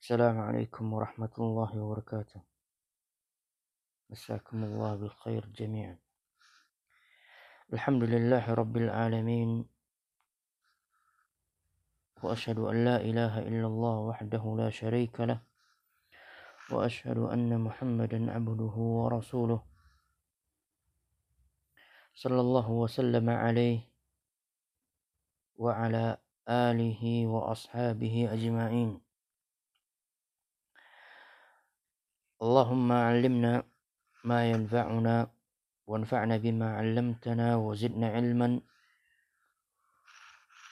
السلام عليكم ورحمة الله وبركاته. مساكم الله بالخير جميعا. الحمد لله رب العالمين وأشهد أن لا إله إلا الله وحده لا شريك له وأشهد أن محمدا عبده ورسوله. صلى الله وسلم عليه وعلى آله وأصحابه أجمعين. اللهم علمنا ما ينفعنا وانفعنا بما علمتنا وزدنا علما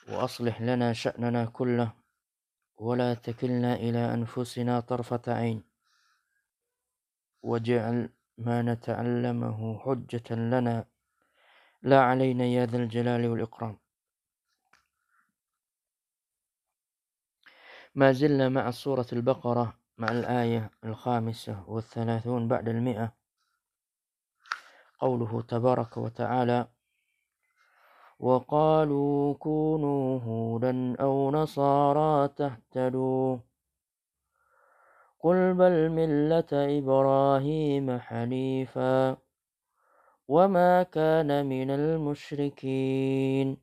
وأصلح لنا شأننا كله ولا تكلنا إلى أنفسنا طرفة عين. واجعل ما نتعلمه حجة لنا. لا علينا يا ذا الجلال والإكرام. ما زلنا مع سورة البقرة مع الآية الخامسة والثلاثون بعد المئة. قوله تبارك وتعالى وقالوا كونوا هودا أو نصارى تهتدوا قل بل ملة إبراهيم حنيفا وما كان من المشركين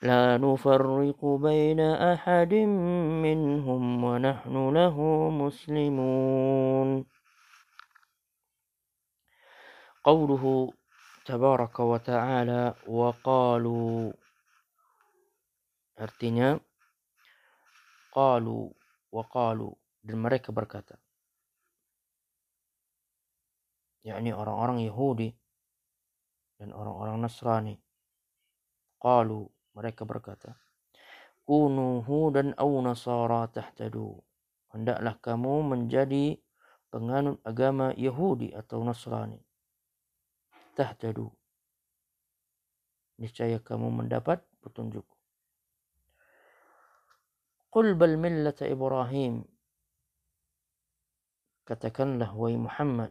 لا نفرق بين أحد منهم ونحن له مسلمون. قوله تبارك وتعالى وقالوا artinya قالوا وقالوا dan mereka berkata. أرى orang-orang أرى dan orang-orang قالوا mereka berkata, Kunu hudan au nasara tahtadu. Hendaklah kamu menjadi penganut agama Yahudi atau Nasrani. Tahtadu. Niscaya kamu mendapat petunjuk. Qul bal millata Ibrahim. Katakanlah wahai Muhammad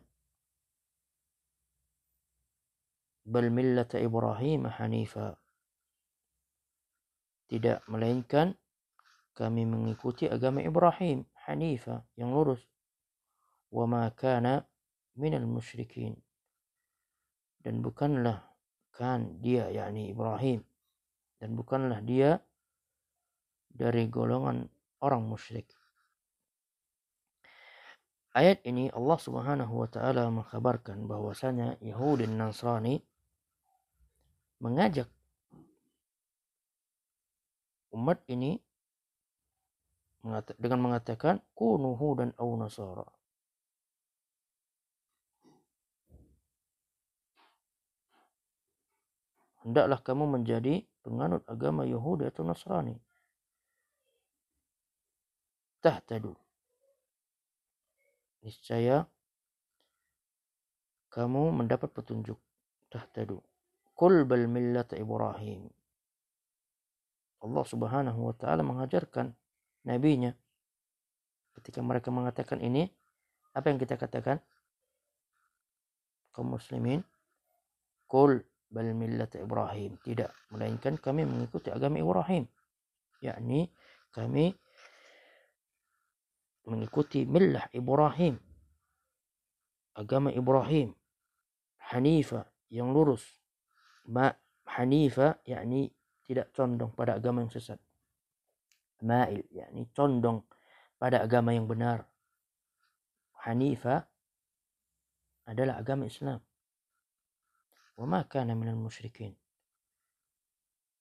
bal millata Ibrahim hanifa tidak melainkan kami mengikuti agama Ibrahim hanifa yang lurus. Wa ma kana minal musyrikin. Dan bukanlah kan dia yakni Ibrahim. Dan bukanlah dia dari golongan orang musyrik. Ayat ini Allah Subhanahu wa taala mengkabarkan bahwasanya Yahudi dan Nasrani mengajak umat ini dengan mengatakan kunuhu dan au nasara. Hendaklah kamu menjadi penganut agama Yahudi atau Nasrani. Tahtadu. Niscaya kamu mendapat petunjuk. Tahtadu. Kul bal millat Ibrahim. Allah Subhanahu wa taala mengajarkan nabinya. Ketika mereka mengatakan ini apa yang kita katakan? Kaum muslimin kul bal millat Ibrahim. Tidak melainkan kami mengikuti agama Ibrahim. Yakni kami mengikuti millah Ibrahim. Agama Ibrahim. Hanifa yang lurus. Ma hanifa yakni tidak condong pada agama yang sesat. Ma'il, yakni condong pada agama yang benar. Hanifa adalah agama Islam. Wa ma kana minal musyrikin.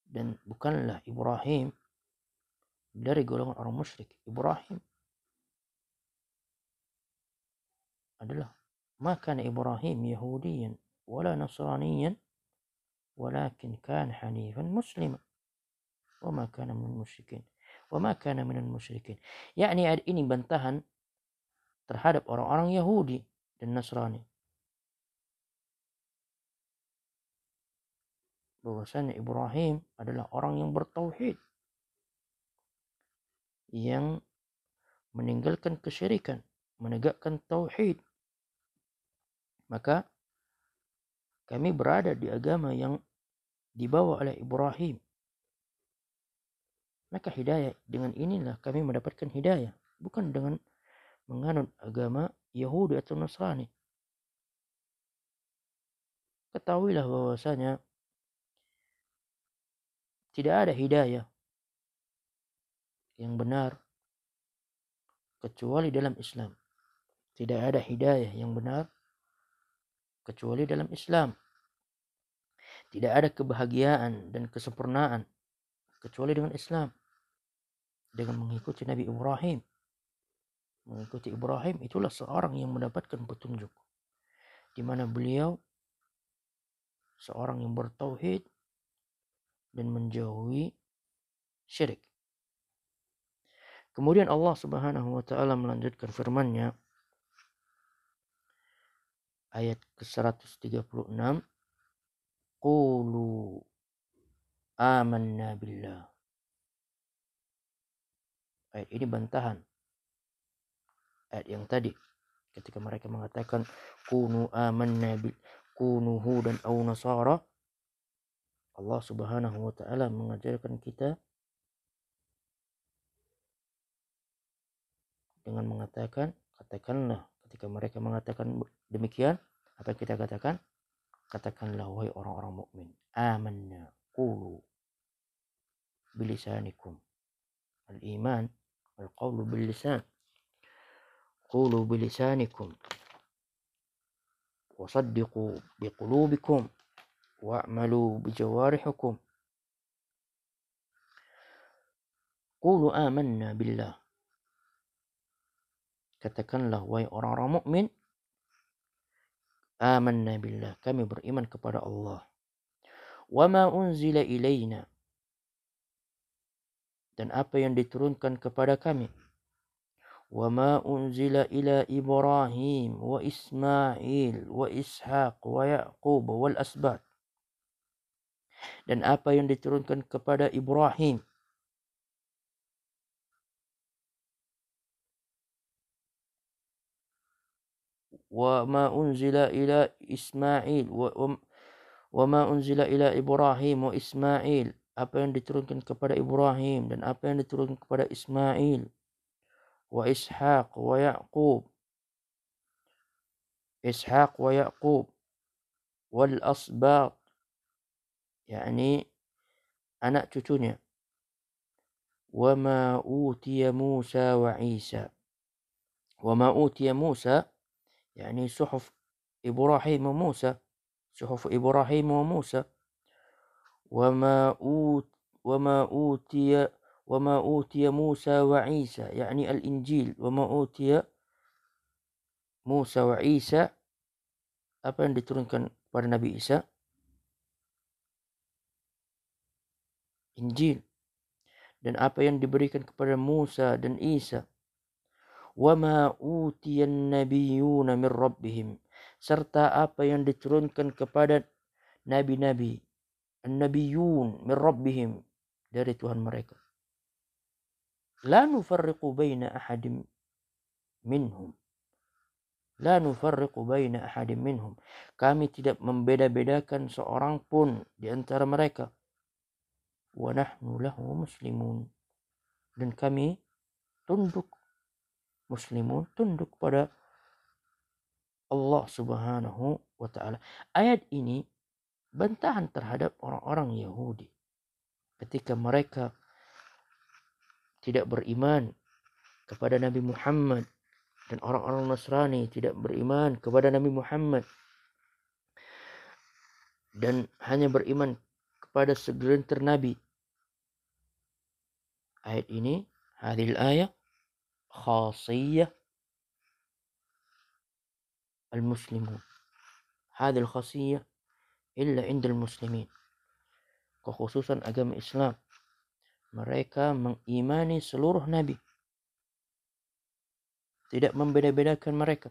Dan bukanlah Ibrahim dari golongan orang musyrik. Ibrahim adalah maka Ibrahim Yahudiyan wala Nasraniyan ولكن كان حنيفا مسلما وما كان من المشركين وما كان من المشركين يعني ayat ini bantahan terhadap orang-orang Yahudi dan Nasrani bahwasanya Ibrahim adalah orang yang bertauhid yang meninggalkan kesyirikan menegakkan tauhid maka kami berada di agama yang dibawa oleh Ibrahim maka hidayah dengan inilah kami mendapatkan hidayah bukan dengan menganut agama Yahudi atau Nasrani ketahuilah bahwasanya tidak ada hidayah yang benar kecuali dalam Islam. Tidak ada hidayah yang benar kecuali dalam Islam. Tidak ada kebahagiaan dan kesempurnaan kecuali dengan Islam. Dengan mengikuti Nabi Ibrahim. Mengikuti Ibrahim itulah seorang yang mendapatkan petunjuk. Di mana beliau seorang yang bertauhid dan menjauhi syirik. Kemudian Allah Subhanahu wa taala melanjutkan firman-Nya ayat ke-136 Qulu amanna billah. Ayat ini bantahan. Ayat yang tadi ketika mereka mengatakan kunu amanna bil kunu hudan aw nasara. Allah Subhanahu wa taala mengajarkan kita dengan mengatakan katakanlah ketika mereka mengatakan demikian apa yang kita katakan katakanlah wahai orang-orang mukmin amanna qulu bilisanikum al-iman al-qawlu bil lisan qulu bilisanikum وصدقوا بقلوبكم wa'malu bijawarihukum Qulu amanna billah Katakanlah wahai orang-orang mukmin amanna billah. Kami beriman kepada Allah. Wa ma unzila ilaina dan apa yang diturunkan kepada kami? Wa ma unzila ila Ibrahim wa Ismail wa Ishaq wa Yaqub wal asbat dan apa yang diturunkan kepada Ibrahim Ismail wa, wa ma unzila ila Ibrahim wa Ismail apa yang diturunkan kepada Ibrahim dan apa yang diturunkan kepada Ismail wa Ishaq wa Yaqub Ishaq wa Yaqub wal asbat yakni anak cucunya wa ma utiya Musa wa Isa wa ma utiya Musa wa Musa wa ma ut wa ma utiya wa ma utiya Musa wa Isa yakni al-Injil wa ma utiya Musa wa Isa apa yang diturunkan pada Nabi Isa? Injil. Dan apa yang diberikan kepada Musa dan Isa wa ma utiyan nabiyuna min rabbihim. Serta apa yang diturunkan kepada nabi-nabi an-nabiyun min rabbihim dari Tuhan mereka. La nufarriqu baina ahadim minhum. La nufarriqu baina ahadim minhum. Kami tidak membeda-bedakan seorang pun di antara mereka. Wa nahnu lahu muslimun. Dan kami tunduk muslimun tunduk pada Allah Subhanahu wa taala. Ayat ini bantahan terhadap orang-orang Yahudi ketika mereka tidak beriman kepada Nabi Muhammad dan orang-orang Nasrani tidak beriman kepada Nabi Muhammad dan hanya beriman kepada segelintir nabi. Ayat ini, hadil ayat khasiyah al-muslimun. hadil khasiyah illa indal muslimin. Kekhususan agama Islam. Mereka mengimani seluruh nabi. Tidak membeda-bedakan mereka.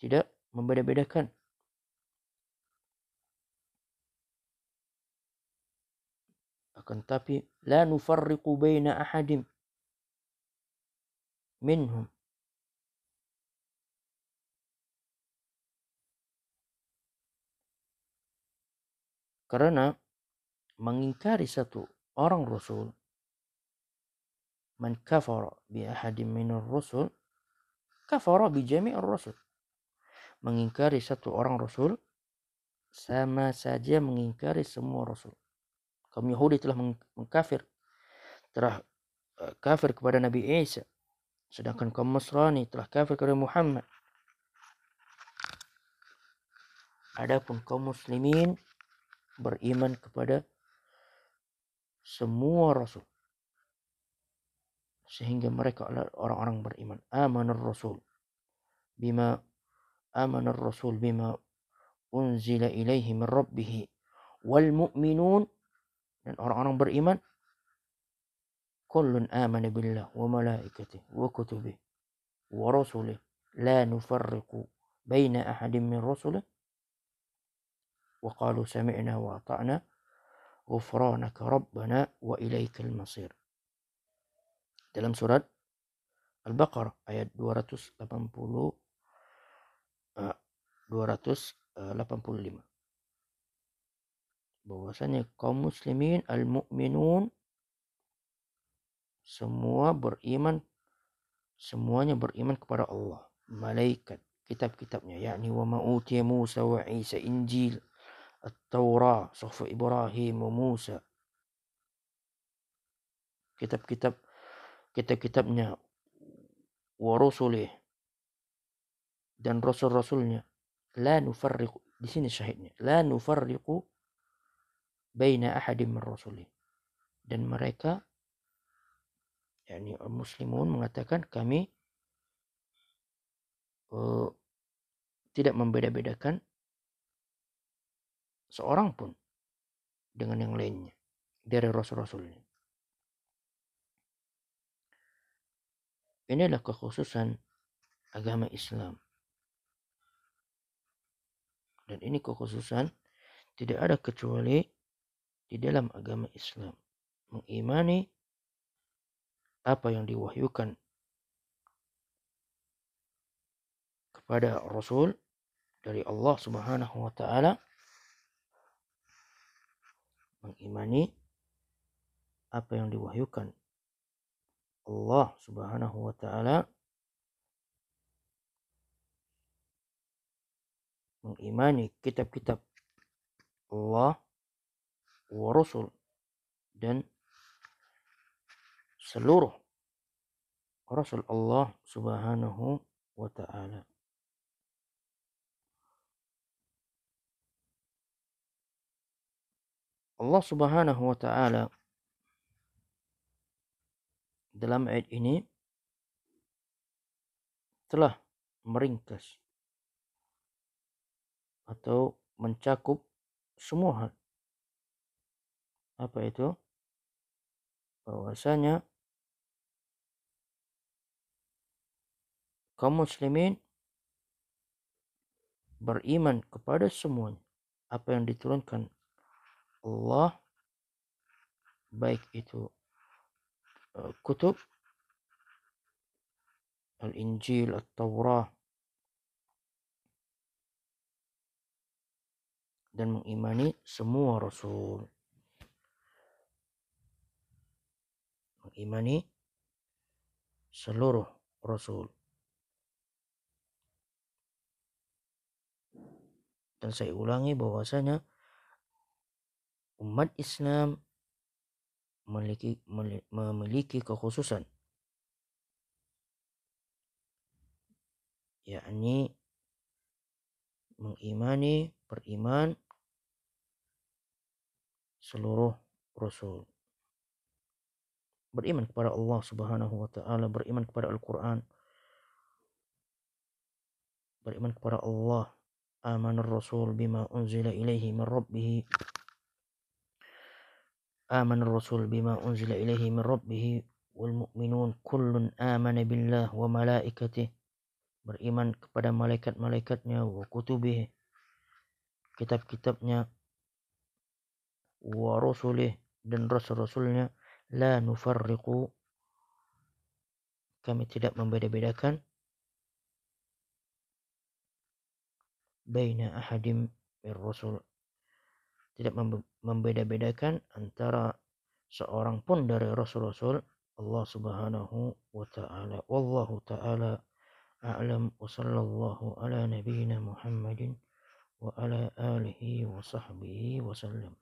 Tidak membeda-bedakan. Akan tapi la nufarriqu baina ahadim minhum. Karena mengingkari satu orang Rasul man kafara bi ahadin minar Rasul kafara bi jami'ir Rasul. Mengingkari satu orang Rasul sama saja mengingkari semua Rasul kaum Yahudi telah mengkafir. Telah eh, kafir kepada Nabi Isa. Sedangkan kaum Nasrani telah kafir kepada Muhammad. Adapun kaum muslimin beriman kepada semua rasul. Sehingga mereka adalah orang-orang beriman. Amanar rasul. Bima amanar rasul bima unzila ilaihi min rabbih wal mu'minun dan orang-orang beriman kullun amana billah wa malaikatihi wa kutubihi wa rusulihi la nufarriqu baina ahadin min rusulihi. Wa qalu sami'na wa ata'na ghufranaka rabbana wa ilaikal masir. Dalam surat Al-Baqarah ayat 280 285 bahwasanya kaum muslimin al mukminun semua beriman semuanya beriman kepada Allah. Malaikat kitab-kitabnya yakni wa ma utiya Musa wa Isa Injil At-Taurah Suhuf Ibrahim wa Musa. Kitab-kitab kitab-kitabnya wa rusulih dan rasul-rasulnya. La nufarriqu di sini syahidnya. La nufarriqu baina ahadin min rasulih dan mereka yakni muslimun mengatakan kami uh, tidak membeda-bedakan seorang pun dengan yang lainnya dari rasul-rasulnya. Inilah kekhususan agama Islam. Dan ini kekhususan tidak ada kecuali di dalam agama Islam. Mengimani apa yang diwahyukan kepada Rasul dari Allah Subhanahu wa taala mengimani apa yang diwahyukan Allah Subhanahu wa taala mengimani kitab-kitab Allah wa Rasul dan seluruh Rasul Allah Subhanahu wa taala. Allah Subhanahu wa taala dalam ayat ini telah meringkas atau mencakup semua hal. Apa itu? Bahwasanya kaum muslimin beriman kepada semuanya apa yang diturunkan Allah baik itu uh, kutub Al-Injil, At-Taurah dan mengimani semua rasul. Mengimani seluruh rasul. Dan saya ulangi bahwasanya umat Islam memiliki memiliki kekhususan yakni mengimani beriman seluruh rasul beriman kepada Allah Subhanahu wa taala beriman kepada Al-Qur'an. Beriman kepada Allah amanur rasul bima unzila ilaihi min rabbih amanur rasul bima unzila ilaihi min rabbih wal mu'minun kullun amana billah wa malaikatih beriman kepada malaikat-malaikatnya wa kutubih kitab-kitabnya wa rusulih dan rasul-rasulnya la nufarriqu. Kami tidak membeda-bedakan baina ahadim min rasul tidak membeda-bedakan antara seorang pun dari rasul-rasul. Allah Subhanahu wa taala. Wallahu taala a'lam. Wa sallallahu ala nabiyyina Muhammadin wa ala alihi wa sahbihi wa sallam